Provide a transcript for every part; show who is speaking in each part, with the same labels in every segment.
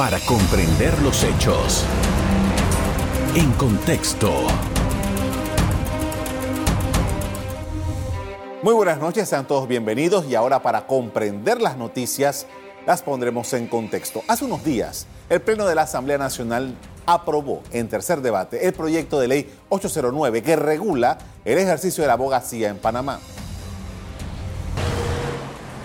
Speaker 1: para comprender los hechos. En contexto.
Speaker 2: Muy buenas noches, sean todos bienvenidos y ahora para comprender las noticias las pondremos en contexto. Hace unos días, el Pleno de la Asamblea Nacional aprobó en tercer debate el proyecto de ley 809 que regula el ejercicio de la abogacía en Panamá.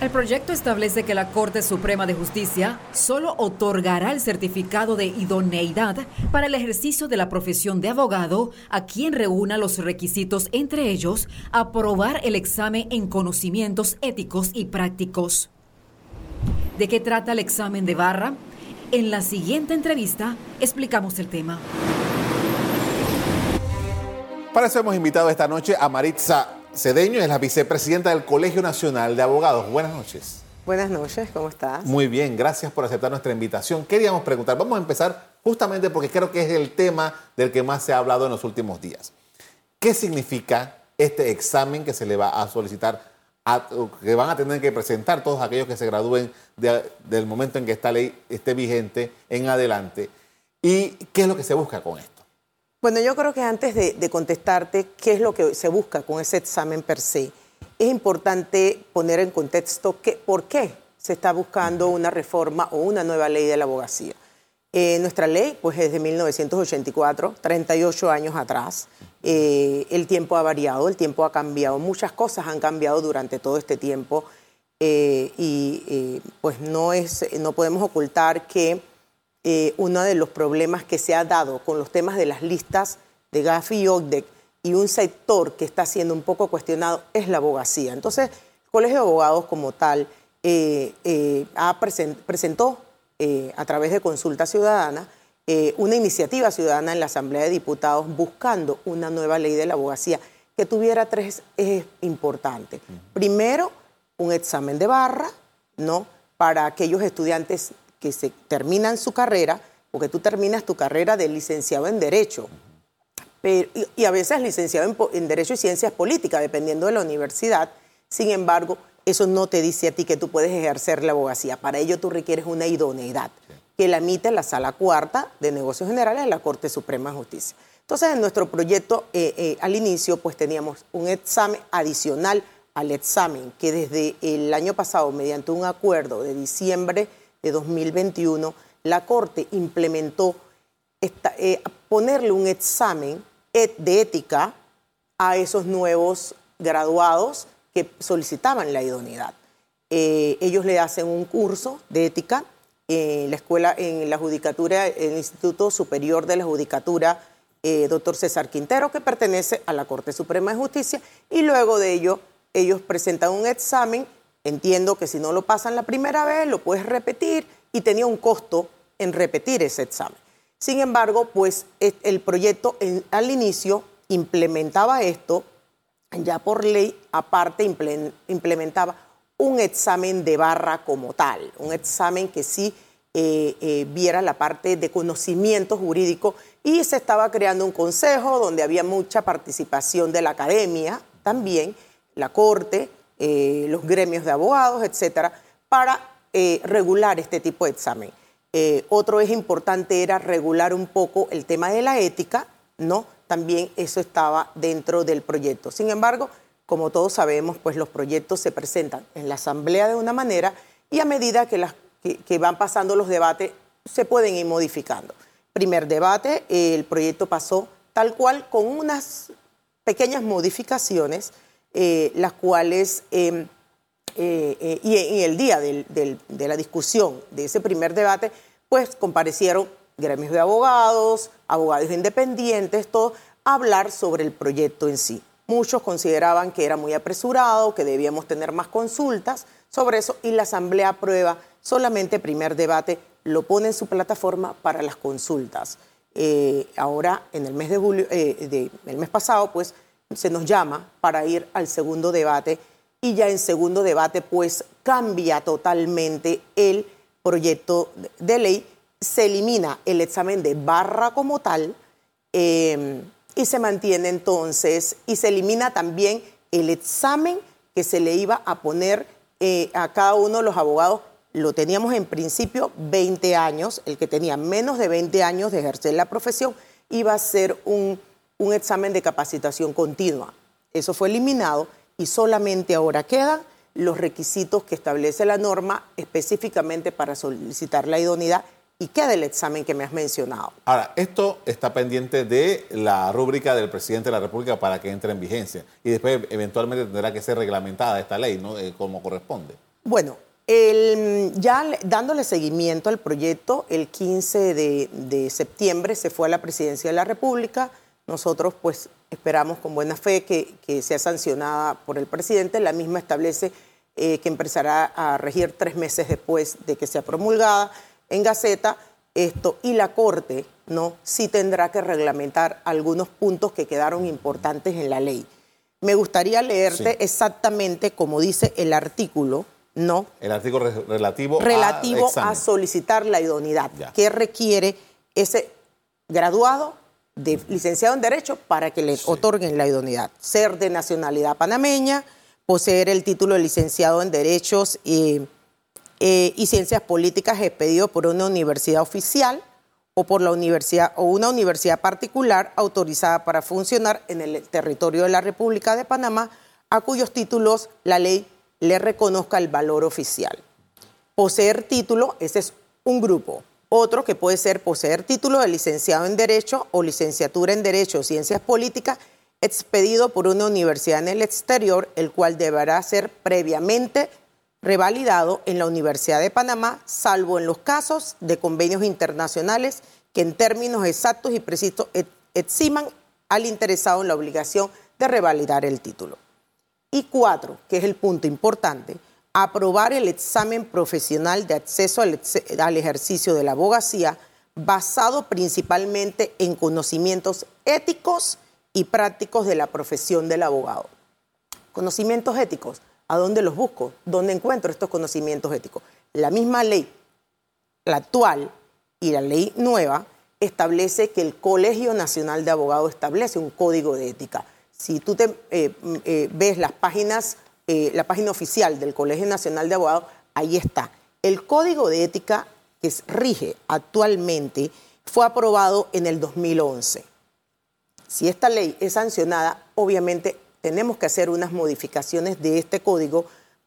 Speaker 3: El proyecto establece que la Corte Suprema de Justicia solo otorgará el certificado de idoneidad para el ejercicio de la profesión de abogado a quien reúna los requisitos, entre ellos, aprobar el examen en conocimientos éticos y prácticos. ¿De qué trata el examen de barra? En la siguiente entrevista explicamos el tema.
Speaker 2: Para eso hemos invitado esta noche a Maritza Cedeño, es la vicepresidenta del Colegio Nacional de Abogados. Buenas noches.
Speaker 4: Buenas noches, ¿cómo estás?
Speaker 2: Muy bien, gracias por aceptar nuestra invitación. Queríamos preguntar, vamos a empezar justamente porque creo que es el tema del que más se ha hablado en los últimos días. ¿Qué significa este examen que se le va a solicitar que van a tener que presentar todos aquellos que se gradúen del momento en que esta ley esté vigente en adelante. ¿Y qué es lo que se busca con esto?
Speaker 4: Bueno, yo creo que antes de, contestarte qué es lo que se busca con ese examen per se, es importante poner en contexto que, por qué se está buscando una reforma o una nueva ley de la abogacía. Eh, nuestra ley, pues es de 1984, 38 años atrás. Eh, el tiempo ha variado, el tiempo ha cambiado, muchas cosas han cambiado durante todo este tiempo eh, y pues no, es, no podemos ocultar que uno de los problemas que se ha dado con los temas de las listas de Gafi y OCDEC y un sector que está siendo un poco cuestionado es la abogacía. Entonces, el Colegio de Abogados como tal ha presentó eh, a través de consulta ciudadana, eh, una iniciativa ciudadana en la Asamblea de Diputados buscando una nueva ley de la abogacía que tuviera tres ejes importantes. Primero, un examen de barra, ¿no? Para aquellos estudiantes que se terminan su carrera, porque tú terminas tu carrera de licenciado en Derecho, y, a veces licenciado en, en Derecho y Ciencias Políticas, dependiendo de la universidad. Sin embargo, eso no te dice a ti que tú puedes ejercer la abogacía. Para ello tú requieres una idoneidad que la emite la Sala Cuarta de Negocios Generales de la Corte Suprema de Justicia. Entonces, en nuestro proyecto, eh, eh, al inicio, pues teníamos un examen adicional al examen que desde el año pasado, mediante un acuerdo de diciembre de 2021, la Corte implementó eh, ponerle un examen de ética a esos nuevos graduados que solicitaban la idoneidad. Eh, ellos le hacen un curso de ética en la escuela, en la judicatura, en el Instituto Superior de la Judicatura, eh, doctor César Quintero, que pertenece a la Corte Suprema de Justicia, y luego de ello ellos presentan un examen, entiendo que si no lo pasan la primera vez, lo puedes repetir, y tenía un costo en repetir ese examen. Sin embargo, pues el proyecto al inicio implementaba esto ya por ley aparte implementaba un examen de barra como tal, un examen que sí eh, eh, viera la parte de conocimiento jurídico y se estaba creando un consejo donde había mucha participación de la academia también, la corte, eh, los gremios de abogados, etcétera, para regular este tipo de examen. otro es importante era regular un poco el tema de la ética, ¿no? también eso estaba dentro del proyecto. Sin embargo, como todos sabemos, pues los proyectos se presentan en la Asamblea de una manera y a medida que, van pasando los debates se pueden ir modificando. Primer debate, el proyecto pasó tal cual con unas pequeñas modificaciones, eh, las cuales, em, eh, eh, y el día de la discusión de ese primer debate, pues comparecieron gremios de abogados, abogados independientes, todo, hablar sobre el proyecto en sí. Muchos consideraban que era muy apresurado, que debíamos tener más consultas sobre eso y la Asamblea aprueba solamente primer debate, lo pone en su plataforma para las consultas. Ahora, en el mes de julio, eh, el mes pasado, pues se nos llama para ir al segundo debate y ya en segundo debate, pues cambia totalmente el proyecto de ley. Se elimina el examen de barra como tal em, y se mantiene entonces, y se elimina también el examen que se le iba a poner eh, a cada uno de los abogados. Lo teníamos en principio 20 años, el que tenía menos de 20 años de ejercer la profesión iba a ser un, un examen de capacitación continua. Eso fue eliminado y solamente ahora quedan los requisitos que establece la norma específicamente para solicitar la idoneidad y queda el examen que me has mencionado.
Speaker 2: Ahora, esto está pendiente de la rúbrica del presidente de la República para que entre en vigencia y después eventualmente tendrá que ser reglamentada esta ley, ¿no? Eh, como corresponde.
Speaker 4: Bueno, el, ya dándole seguimiento al proyecto, el 15 de, de, septiembre se fue a la presidencia de la República. Nosotros, pues, esperamos con buena fe que, que sea sancionada por el presidente. La misma establece eh, que empezará a regir tres meses después de que sea promulgada en Gaceta. Esto, y la Corte, ¿no? Sí tendrá que reglamentar algunos puntos que quedaron importantes en la ley. Me gustaría leerte
Speaker 2: Sí.
Speaker 4: exactamente como dice el artículo, ¿no?
Speaker 2: El artículo re- relativo,
Speaker 4: relativo
Speaker 2: a
Speaker 4: solicitar la idoneidad,
Speaker 2: Ya.
Speaker 4: que requiere ese graduado de licenciado en Derecho para que le otorguen la idoneidad. Ser de nacionalidad panameña, poseer el título de licenciado en Derechos y, eh, y Ciencias Políticas expedido por una universidad oficial o por la universidad o una universidad particular autorizada para funcionar en el territorio de la República de Panamá, a cuyos títulos la ley le reconozca el valor oficial. Poseer título, ese es un grupo. Otro que puede ser poseer título de licenciado en Derecho o licenciatura en Derecho o Ciencias Políticas expedido por una universidad en el exterior, el cual deberá ser previamente revalidado en la Universidad de Panamá, salvo en los casos de convenios internacionales que en términos exactos y precisos ex- eximan al interesado en la obligación de revalidar el título. Y cuatro, que es el punto importante, aprobar el examen profesional de acceso al, ejercicio de la abogacía basado principalmente en conocimientos éticos y prácticos de la profesión del abogado. Conocimientos éticos, ¿a dónde los busco? ¿Dónde encuentro estos conocimientos éticos? La misma ley, la actual y la ley nueva, establece que el Colegio Nacional de Abogados establece un código de ética. Si tú te, eh, mm, eh, ves las páginas, eh, la página oficial del Colegio Nacional de Abogados, ahí está. El código de ética que rige actualmente fue aprobado en el 2011 si esta ley es sancionada, obviamente tenemos que hacer unas modificaciones de este código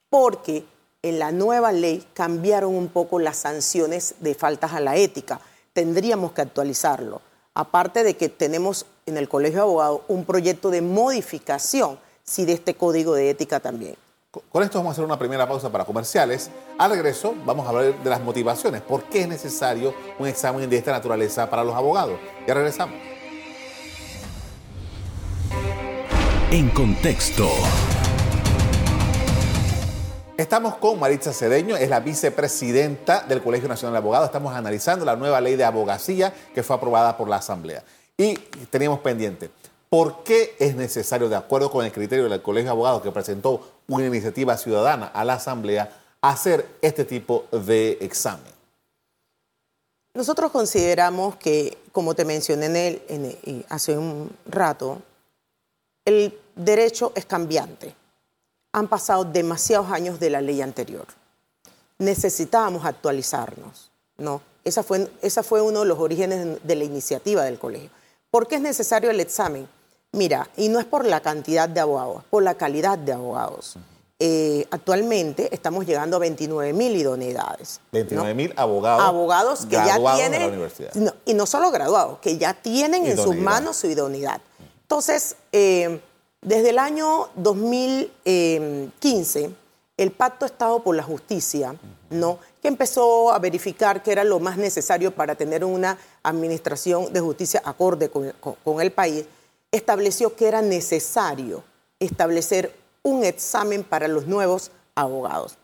Speaker 4: porque en la nueva ley cambiaron un poco las sanciones de faltas a la ética. Tendríamos que actualizarlo. Aparte de que tenemos en el Colegio de Abogados un proyecto de modificación, sí, de este código de ética también.
Speaker 2: Co- Con esto vamos a hacer una primera pausa para comerciales. Al regreso vamos a hablar de las motivaciones. ¿Por qué es necesario un examen de esta naturaleza para los abogados? Ya regresamos.
Speaker 1: En contexto.
Speaker 2: Estamos con Maritza Cedeño, es la vicepresidenta del Colegio Nacional de Abogados. Estamos analizando la nueva ley de abogacía que fue aprobada por la Asamblea. Y teníamos pendiente, ¿por qué es necesario, de acuerdo con el criterio del Colegio de Abogados que presentó una iniciativa ciudadana a la Asamblea, hacer este tipo de examen?
Speaker 4: Nosotros consideramos que, como te mencioné en el- hace un rato, el derecho es cambiante. Han pasado demasiados años de la ley anterior. Necesitábamos actualizarnos, ¿no? Esa fue, esa fue uno de los orígenes de la iniciativa del colegio. ¿Por qué es necesario el examen? Mira, y no es por la cantidad de abogados, por la calidad de abogados. Eh, actualmente estamos llegando a 29 mil idoneidades. ¿no?
Speaker 2: 29 mil abogados,
Speaker 4: abogados que ya tienen,
Speaker 2: la universidad.
Speaker 4: no, y no solo graduados, que ya tienen en sus manos su idoneidad. Entonces, eh, desde el año 2015, el Pacto Estado por la Justicia, ¿no? que empezó a verificar que era lo más necesario para tener una administración de justicia acorde con, con- con el país, estableció que era necesario establecer un examen para los nuevos abogados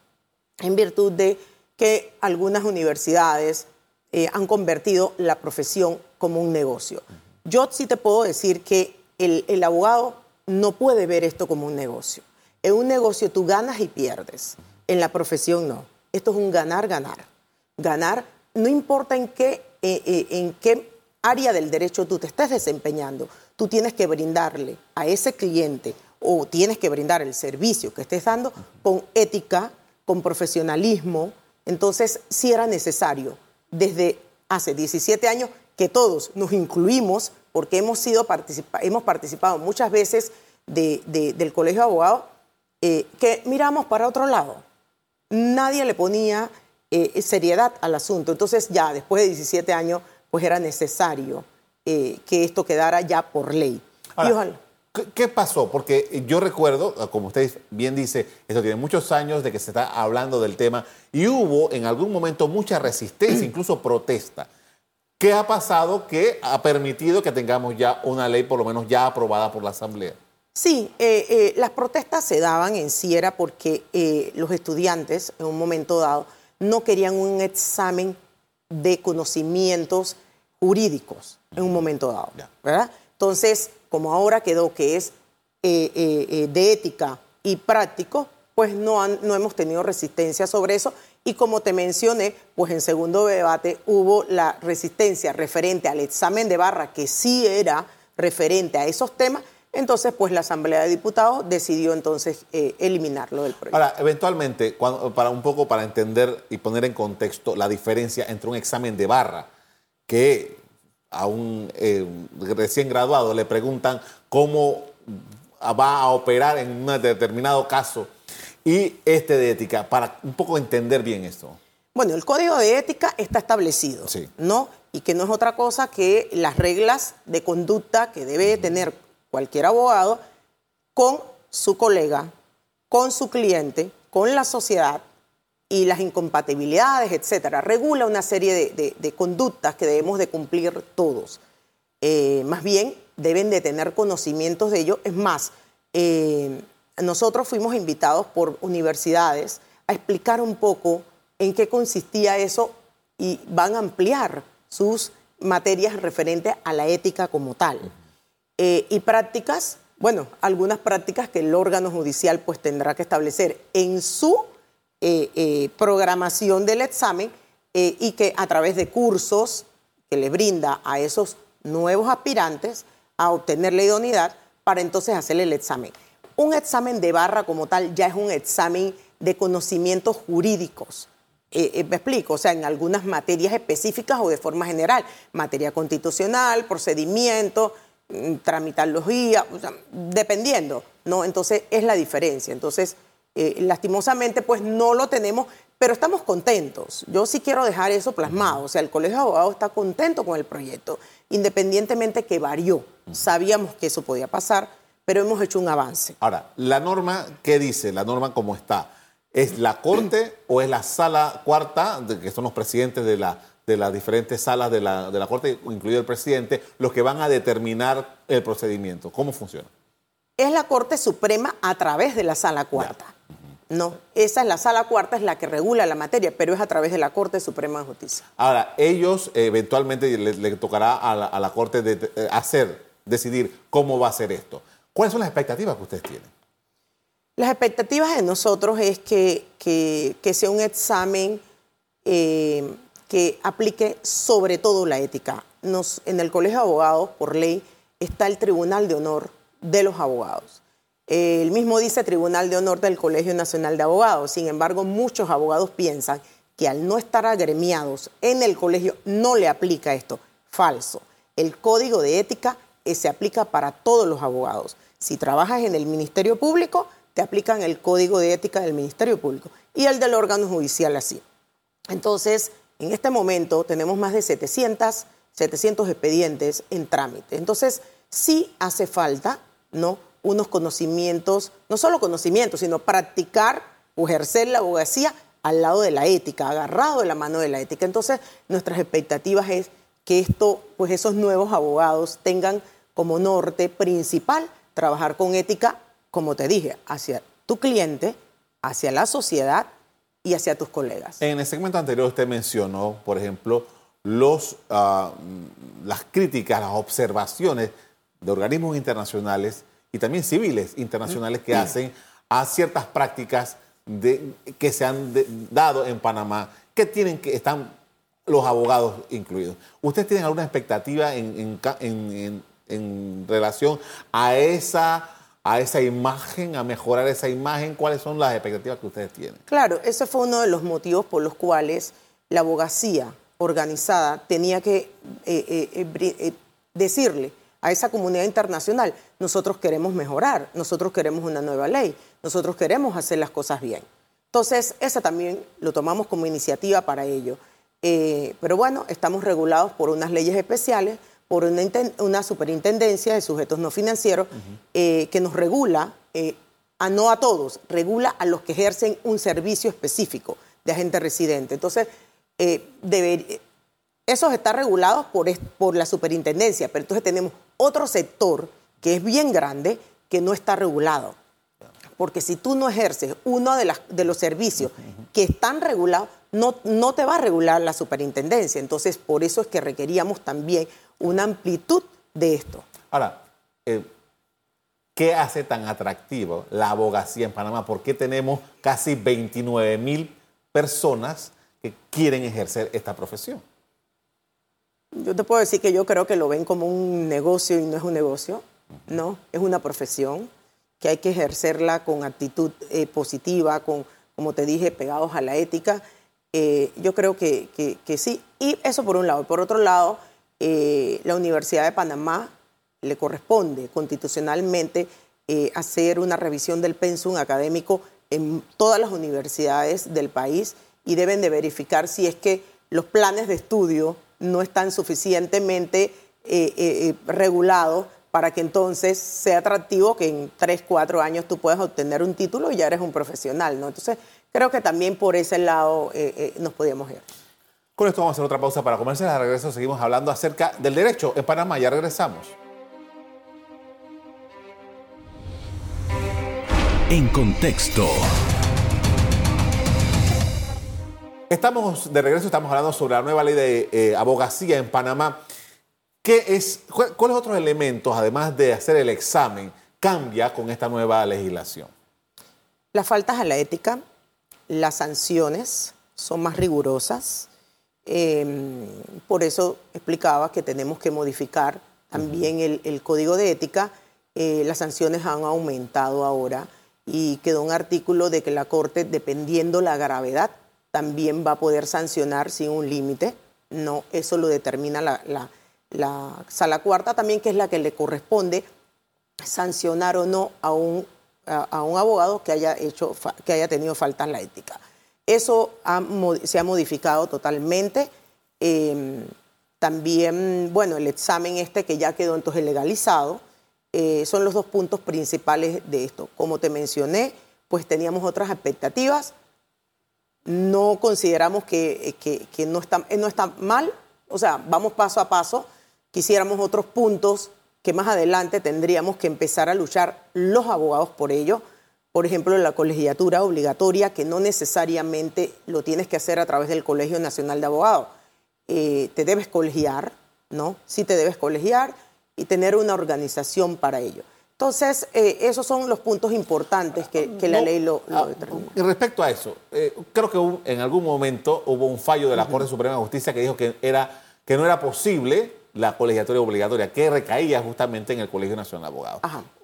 Speaker 4: en virtud de que algunas universidades eh, han convertido la profesión como un negocio. Yo sí te puedo decir que el, abogado no puede ver esto como un negocio. En un negocio tú ganas y pierdes. En la profesión no. Esto es un ganar-ganar. Ganar, no importa en qué, eh, eh, en qué área del derecho tú te estés desempeñando, tú tienes que brindarle a ese cliente o tienes que brindar el servicio que estés dando con ética, con profesionalismo Entonces, sí era necesario, desde hace 17 años, que todos nos incluimos, porque hemos, sido hemos participado muchas veces de, de, del Colegio de Abogados, eh, que miramos para otro lado. Nadie le ponía eh, seriedad al asunto. Entonces, ya después de 17 años, pues era necesario eh, que esto quedara ya por ley.
Speaker 2: Ahora,
Speaker 4: Y ojalá-
Speaker 2: ¿qué- ¿Qué pasó? Porque yo recuerdo, como usted bien dice, esto tiene muchos años de que se está hablando del tema y hubo en algún momento mucha resistencia, incluso protesta. ¿Qué ha pasado que ha permitido que tengamos ya una ley por lo menos ya aprobada por la Asamblea?
Speaker 4: Sí, eh, eh, las protestas se daban en sí era porque eh, los estudiantes en un momento dado no querían un examen de conocimientos jurídicos en un momento dado. ¿verdad? Entonces, como ahora quedó que es eh, eh, eh, de ética y práctico, pues no, han- no hemos tenido resistencia sobre eso. Y como te mencioné, pues en segundo debate hubo la resistencia referente al examen de barra, que sí era referente a esos temas. Entonces, pues la Asamblea de Diputados decidió entonces eh, eliminarlo del proyecto.
Speaker 2: Ahora, eventualmente, cuando- para un poco para entender y poner en contexto la diferencia entre un examen de barra que a un eh, recién graduado le preguntan cómo va a operar en un determinado caso y este de ética, para un poco entender bien esto.
Speaker 4: Bueno, el código de ética está establecido,
Speaker 2: Sí.
Speaker 4: ¿no? Y que no es otra cosa que las reglas de conducta que debe tener cualquier abogado con su colega, con su cliente, con la sociedad y las incompatibilidades, etcétera. Regula una serie de, de- conductas que debemos de cumplir todos. Eh, más bien deben de tener conocimientos de ello. Es más, eh, nosotros fuimos invitados por universidades a explicar un poco en qué consistía eso y van a ampliar sus materias referentes a la ética como tal. Eh, y prácticas, bueno, algunas prácticas que el órgano judicial pues tendrá que establecer en su eh, eh, programación del examen eh, y que a través de cursos que le brinda a esos nuevos aspirantes a obtener la idoneidad para entonces hacerle el examen. Un examen de barra como tal ya es un examen de conocimientos jurídicos. Me explico, o sea, en algunas materias específicas o de forma general, materia constitucional, procedimiento, mm, tramitología, dependiendo, ¿no? Entonces es la diferencia. Entonces, eh, lastimosamente, pues no lo tenemos, pero estamos contentos. Yo sí quiero dejar eso plasmado, o sea, el Colegio de Abogados está contento con el proyecto, independientemente que varió. Sabíamos que eso podía pasar, pero hemos hecho un avance.
Speaker 2: Ahora, la norma, ¿qué dice? La norma como está. ¿Es la Corte o es la sala cuarta, de- que son los presidentes de, la, de las diferentes salas de la, de la Corte, incluido el presidente, los que van a determinar el procedimiento? ¿Cómo funciona?
Speaker 4: Es la Corte Suprema a través de la Sala Cuarta. No, esa es la Sala Cuarta, es la que regula la materia, pero es a través de la Corte Suprema de Justicia.
Speaker 2: Ahora, ellos eventualmente le, le tocará a la, a la Corte de, eh, hacer, decidir cómo va a ser esto. ¿Cuáles son las expectativas que ustedes tienen?
Speaker 4: Las expectativas de nosotros es que, que- que sea un examen eh, que aplique sobre todo la ética. Nos- en el Colegio de Abogados, por ley, está el Tribunal de Honor de los Abogados. El mismo dice Tribunal de Honor del Colegio Nacional de Abogados. Sin embargo, muchos abogados piensan que al no estar agremiados en el colegio no le aplica esto. Falso. El código de ética eh, se aplica para todos los abogados. Si trabajas en el Ministerio Público, te aplican el código de ética del Ministerio Público y el del órgano judicial así. Entonces, en este momento tenemos más de 700, 700 expedientes en trámite. Entonces, sí hace falta, ¿no? Unos conocimientos, no solo conocimientos, sino practicar o ejercer la abogacía al lado de la ética, agarrado de la mano de la ética. Entonces, nuestras expectativas es que esto, pues esos nuevos abogados tengan como norte principal trabajar con ética, como te dije, hacia tu cliente, hacia la sociedad y hacia tus colegas.
Speaker 2: En el segmento anterior usted mencionó, por ejemplo, los, ah, las críticas, las observaciones de organismos internacionales y también civiles internacionales que hacen a ciertas prácticas de- que se han dado en Panamá, que tienen que están los abogados incluidos. ¿Ustedes tienen alguna expectativa en, en- en- en relación a esa a esa imagen, a mejorar esa imagen? ¿Cuáles son las expectativas que ustedes tienen?
Speaker 4: Claro, ese fue uno de los motivos por los cuales la abogacía organizada tenía que eh, eh, eh, decirle a esa comunidad internacional, nosotros queremos mejorar, nosotros queremos una nueva ley, nosotros queremos hacer las cosas bien. Entonces, esa también lo tomamos como iniciativa para ello. pero bueno, estamos regulados por unas leyes especiales, por una, superintendencia de sujetos no financieros que nos regula, a no a todos, regula a los que ejercen un servicio específico de agente residente. Entonces, eh, esos están regulados por, la superintendencia, pero entonces tenemos otro sector que es bien grande que no está regulado. Porque si tú no ejerces uno de, los servicios que están regulados, no, no te va a regular la superintendencia. Entonces, por eso es que requeríamos también una amplitud de esto.
Speaker 2: Ahora, eh, ¿qué hace tan atractivo la abogacía en Panamá? ¿Por qué tenemos casi 29 mil personas que quieren ejercer esta profesión?
Speaker 4: Yo te puedo decir que yo creo que lo ven como un negocio y no es un negocio, ¿no? Es una profesión que hay que ejercerla con actitud eh, positiva, con, como te dije, pegados a la ética. Eh, yo creo que, sí. Y eso por un lado. Por otro lado, eh, la Universidad de Panamá le corresponde constitucionalmente hacer una revisión del pensum académico en todas las universidades del país y deben de verificar si es que los planes de estudio no están suficientemente eh, eh, eh, regulados para que entonces sea atractivo que en tres, cuatro años tú puedas obtener un título y ya eres un profesional, ¿no? Entonces, creo que también por ese lado nos podíamos ir.
Speaker 2: Con esto vamos a hacer otra pausa para comerse. De regreso seguimos hablando acerca del derecho en Panamá. Ya regresamos.
Speaker 1: En contexto.
Speaker 2: Estamos de regreso, estamos hablando sobre la nueva ley de eh, abogacía en Panamá. ¿Qué es, ¿Cuáles otros elementos, además de hacer el examen, cambia con esta nueva legislación?
Speaker 4: Las faltas a la ética, las sanciones son más rigurosas. Em, por eso explicaba que tenemos que modificar también el, código de ética. Eh, las sanciones han aumentado ahora y quedó un artículo de que la Corte, dependiendo la gravedad también va a poder sancionar sin un límite. No, eso lo determina la, sala cuarta también, que es la que le corresponde sancionar o no a un, a, un abogado que haya, hecho, que haya tenido falta en la ética. Eso se ha modificado totalmente. Em, también, bueno, el examen este que ya quedó entonces legalizado, eh, son los dos puntos principales de esto. Como te mencioné, pues teníamos otras expectativas no consideramos que, no, está, no está mal, o sea, vamos paso a paso, quisiéramos otros puntos que más adelante tendríamos que empezar a luchar los abogados por ello. Por ejemplo, la colegiatura obligatoria, que no necesariamente lo tienes que hacer a través del Colegio Nacional de Abogados. Eh, te debes colegiar, ¿no? Sí te debes colegiar y tener una organización para ello. Entonces, eh, esos son los puntos importantes que, la ley lo,
Speaker 2: ah, determina. Y respecto a eso, eh, creo que en algún momento hubo un fallo de la Corte Suprema de Justicia que dijo que, era, que no era posible la colegiatoria obligatoria, que recaía justamente en el Colegio Nacional de Abogados.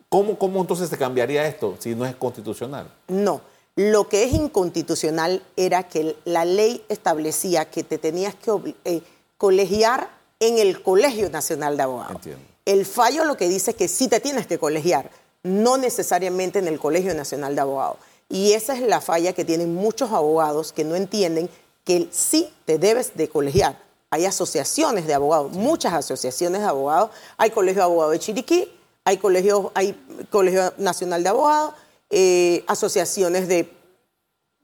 Speaker 2: ¿Cómo, ¿Cómo entonces se cambiaría esto si no es constitucional?
Speaker 4: No. Lo que es inconstitucional era que la ley establecía que te tenías que eh, colegiar en el Colegio Nacional de Abogados. Entiendo. El fallo lo que dice es que sí te tienes que colegiar, no necesariamente en el Colegio Nacional de Abogados. Y esa es la falla que tienen muchos abogados que no entienden que sí te debes de colegiar. Hay asociaciones de abogados, muchas asociaciones de abogados. Hay Colegio de Abogados de Chiriquí, hay Colegio, hay Colegio Nacional de Abogados, eh, asociaciones de,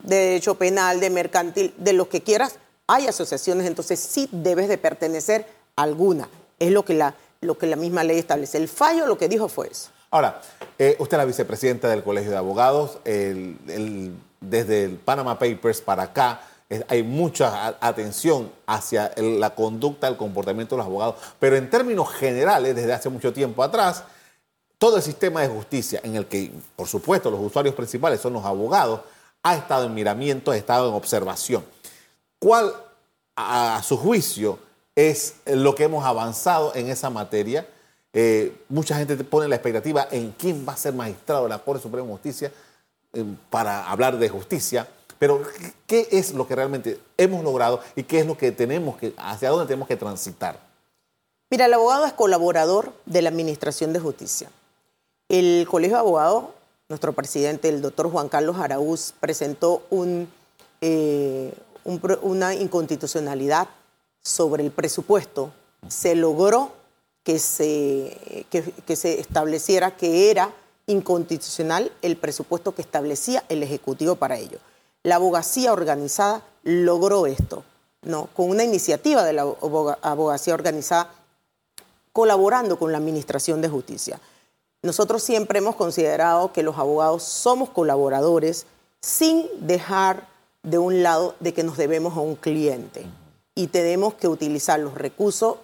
Speaker 4: de derecho penal, de mercantil, de lo que quieras. Hay asociaciones, entonces sí debes de pertenecer a alguna. Es lo que la, lo que la misma ley establece. El fallo lo que dijo fue eso.
Speaker 2: Ahora, eh, usted es la vicepresidenta del Colegio de Abogados. desde el Panama Papers para acá hay mucha atención hacia la conducta, el comportamiento de los abogados. Pero en términos generales, desde hace mucho tiempo atrás, todo el sistema de justicia, en el que, por supuesto, los usuarios principales son los abogados, ha estado en miramiento, ha estado en observación. ¿Cuál, a su juicio, es lo que hemos avanzado en esa materia. eh, mucha gente pone la expectativa en quién va a ser magistrado de la Corte Suprema de Justicia eh, para hablar de justicia. Pero, ¿qué es lo que realmente hemos logrado y qué es lo que tenemos que, hacia dónde tenemos que transitar?
Speaker 4: Mira, el abogado es colaborador de la Administración de Justicia. El Colegio de Abogados, nuestro presidente, el doctor Juan Carlos Araúz, presentó eh, una inconstitucionalidad sobre el presupuesto. Se logró que se, que se estableciera que era inconstitucional el presupuesto que establecía el Ejecutivo para ello. La abogacía organizada logró esto, ¿no? Con una iniciativa de la abogacía organizada colaborando con la Administración de Justicia. Nosotros siempre hemos considerado que los abogados somos colaboradores sin dejar de un lado de que nos debemos a un cliente y tenemos que utilizar los recursos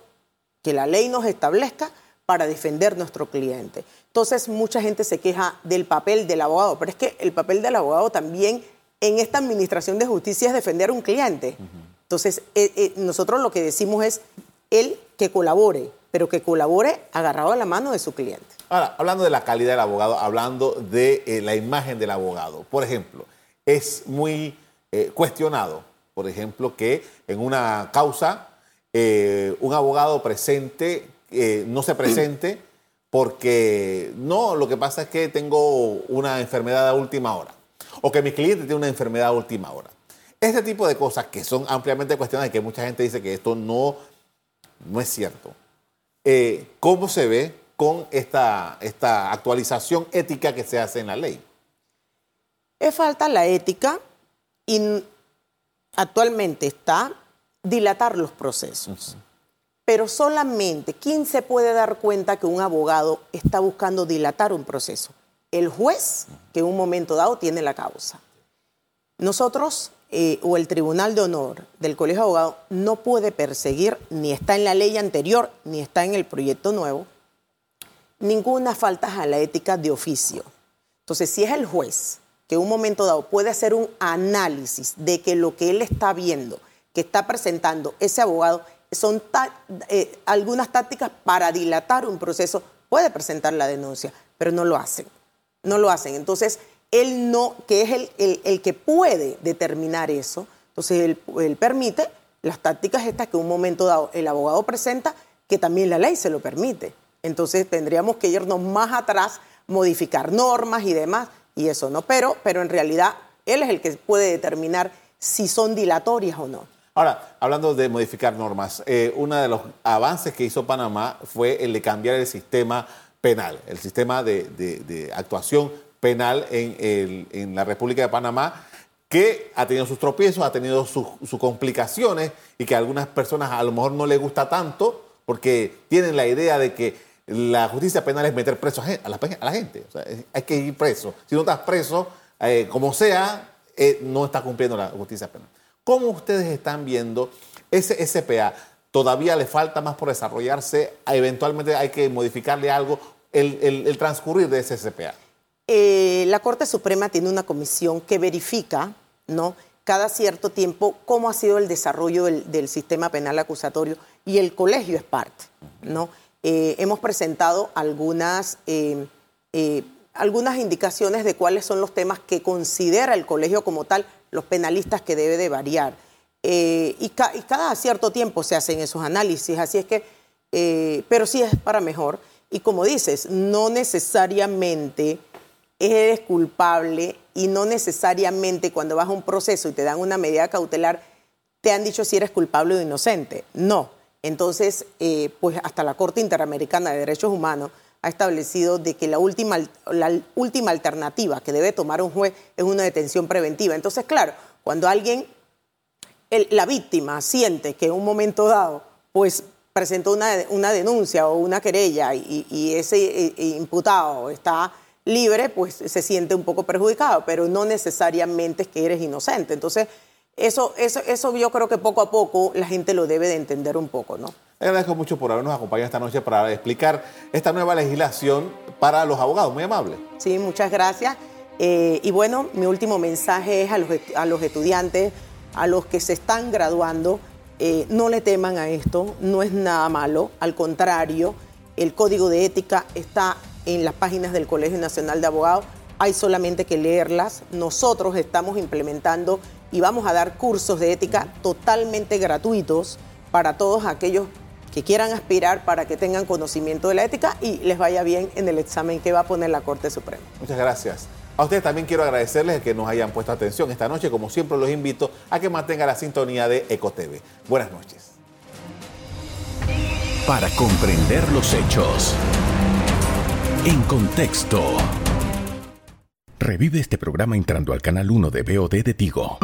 Speaker 4: que la ley nos establezca para defender nuestro cliente. Entonces, mucha gente se queja del papel del abogado, pero es que el papel del abogado también en esta administración de justicia es defender a un cliente. Entonces, eh, eh, nosotros lo que decimos es él que colabore, pero que colabore agarrado a la mano de su cliente.
Speaker 2: Ahora, hablando de la calidad del abogado, hablando de eh, la imagen del abogado, por ejemplo, es muy cuestionado, por ejemplo, que en una causa eh, un abogado presente no se presente porque no, lo que pasa es que tengo una enfermedad a última hora o que mi cliente tiene una enfermedad a última hora. Este tipo de cosas que son ampliamente cuestionadas y que mucha gente dice que esto no, no es cierto. Eh, ¿cómo se ve con esta, esta actualización ética que se hace en la ley?
Speaker 4: Es falta la ética y actualmente está dilatar los procesos. Pero solamente, ¿quién se puede dar cuenta que un abogado está buscando dilatar un proceso? El juez que en un momento dado tiene la causa. Nosotros eh, o el Tribunal de Honor del Colegio de Abogados no puede perseguir, ni está en la ley anterior, ni está en el proyecto nuevo, ninguna falta a la ética de oficio. Entonces, si es el juez que un momento dado puede hacer un análisis de que lo que él está viendo, que está presentando ese abogado, son eh, algunas tácticas para dilatar un proceso, puede presentar la denuncia, pero no lo hacen. No lo hacen. Entonces, él no, que es el, que puede determinar eso, entonces él, permite las tácticas estas que un momento dado el abogado presenta, que también la ley se lo permite. Entonces tendríamos que irnos más atrás, modificar normas y demás, y eso no, pero, pero en realidad él es el que puede determinar si son dilatorias o no.
Speaker 2: Ahora, hablando de modificar normas, eh, uno de los avances que hizo Panamá fue el de cambiar el sistema penal, el sistema de actuación penal en, la República de Panamá que ha tenido sus tropiezos, ha tenido sus, complicaciones y que a algunas personas a lo mejor no les gusta tanto porque tienen la idea de que la justicia penal es meter preso a la, gente. hay que ir preso. Si no estás preso, eh, como sea, eh, no está cumpliendo la justicia penal. ¿Cómo ustedes están viendo ese SPA? ¿Todavía le falta más por desarrollarse? ¿Eventualmente hay que modificarle algo? El, transcurrir de ese SPA.
Speaker 4: Eh, la Corte Suprema tiene una comisión que verifica, ¿no? Cada cierto tiempo cómo ha sido el desarrollo del, sistema penal acusatorio y el colegio es parte, ¿no? Eh, hemos presentado algunas, eh, algunas indicaciones de cuáles son los temas que considera el colegio como tal, los penalistas que debe de variar. Y, y, cada cierto tiempo se hacen esos análisis, así es que, pero sí es para mejor. Y como dices, no necesariamente eres culpable y no necesariamente cuando vas a un proceso y te dan una medida cautelar, te han dicho si eres culpable o inocente. No. Entonces, eh, pues hasta la Corte Interamericana de Derechos Humanos ha establecido de que la última, la última alternativa que debe tomar un juez es una detención preventiva. Entonces, claro, cuando alguien, la víctima siente que en un momento dado, pues presentó una, una denuncia o una querella y, ese eh, imputado está libre, pues se siente un poco perjudicado, pero no necesariamente es que eres inocente. Entonces, eso, eso, eso yo creo que poco a poco la gente lo debe de entender un poco, ¿no?
Speaker 2: Le agradezco mucho por habernos acompañado esta noche para explicar esta nueva legislación para los abogados. Muy amable.
Speaker 4: Sí, muchas gracias. Eh, y bueno, mi último mensaje es a los, a los estudiantes, a los que se están graduando, eh, no le teman a esto, no es nada malo, al contrario, el código de ética está en las páginas del Colegio Nacional de Abogados, hay solamente que leerlas. Nosotros estamos implementando y vamos a dar cursos de ética totalmente gratuitos para todos aquellos que quieran aspirar para que tengan conocimiento de la ética y les vaya bien en el examen que va a poner la Corte Suprema.
Speaker 2: Muchas gracias. A ustedes también quiero agradecerles que nos hayan puesto atención esta noche. Como siempre, los invito a que mantengan la sintonía de EcoTV. Buenas noches.
Speaker 1: Para comprender los hechos. En contexto. Revive este programa entrando al canal 1 de BOD de Tigo.